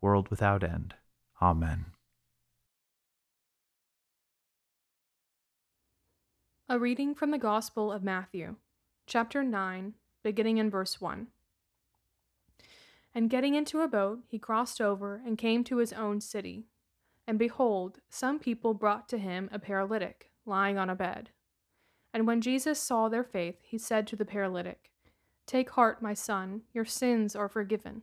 world without end. Amen. A reading from the Gospel of Matthew, chapter 9, beginning in verse 1. And getting into a boat, he crossed over and came to his own city. And behold, some people brought to him a paralytic, lying on a bed. And when Jesus saw their faith, he said to the paralytic, Take heart, my son, your sins are forgiven.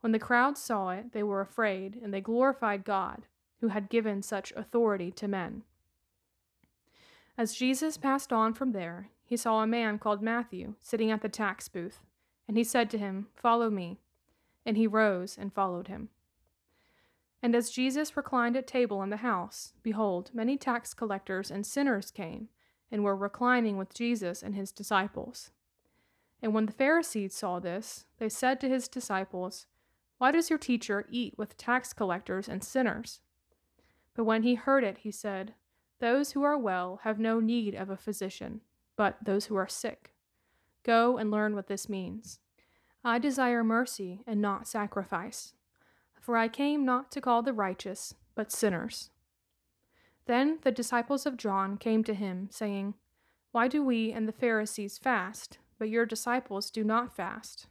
When the crowd saw it, they were afraid, and they glorified God, who had given such authority to men. As Jesus passed on from there, he saw a man called Matthew sitting at the tax booth, and he said to him, Follow me. And he rose and followed him. And as Jesus reclined at table in the house, behold, many tax collectors and sinners came, and were reclining with Jesus and his disciples. And when the Pharisees saw this, they said to his disciples, why does your teacher eat with tax collectors and sinners? But when he heard it, he said, Those who are well have no need of a physician, but those who are sick. Go and learn what this means. I desire mercy and not sacrifice, for I came not to call the righteous, but sinners. Then the disciples of John came to him, saying, Why do we and the Pharisees fast, but your disciples do not fast?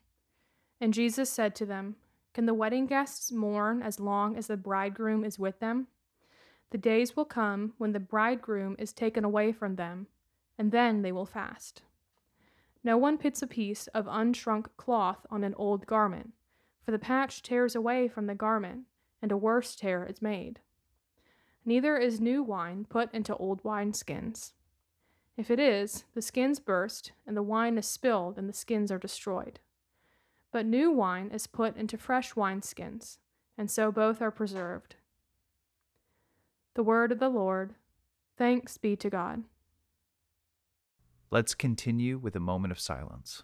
And Jesus said to them, can the wedding guests mourn as long as the bridegroom is with them? The days will come when the bridegroom is taken away from them, and then they will fast. No one puts a piece of unshrunk cloth on an old garment, for the patch tears away from the garment, and a worse tear is made. Neither is new wine put into old wineskins. If it is, the skins burst, and the wine is spilled, and the skins are destroyed. But new wine is put into fresh wineskins, and so both are preserved. The word of the Lord. Thanks be to God. Let's continue with a moment of silence.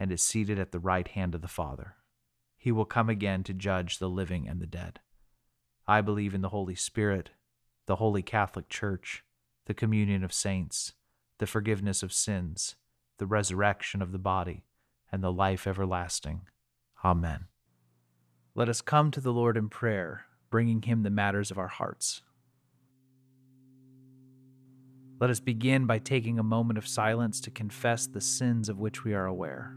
and is seated at the right hand of the Father. He will come again to judge the living and the dead. I believe in the Holy Spirit, the Holy Catholic Church, the communion of saints, the forgiveness of sins, the resurrection of the body, and the life everlasting. Amen. Let us come to the Lord in prayer, bringing him the matters of our hearts. Let us begin by taking a moment of silence to confess the sins of which we are aware.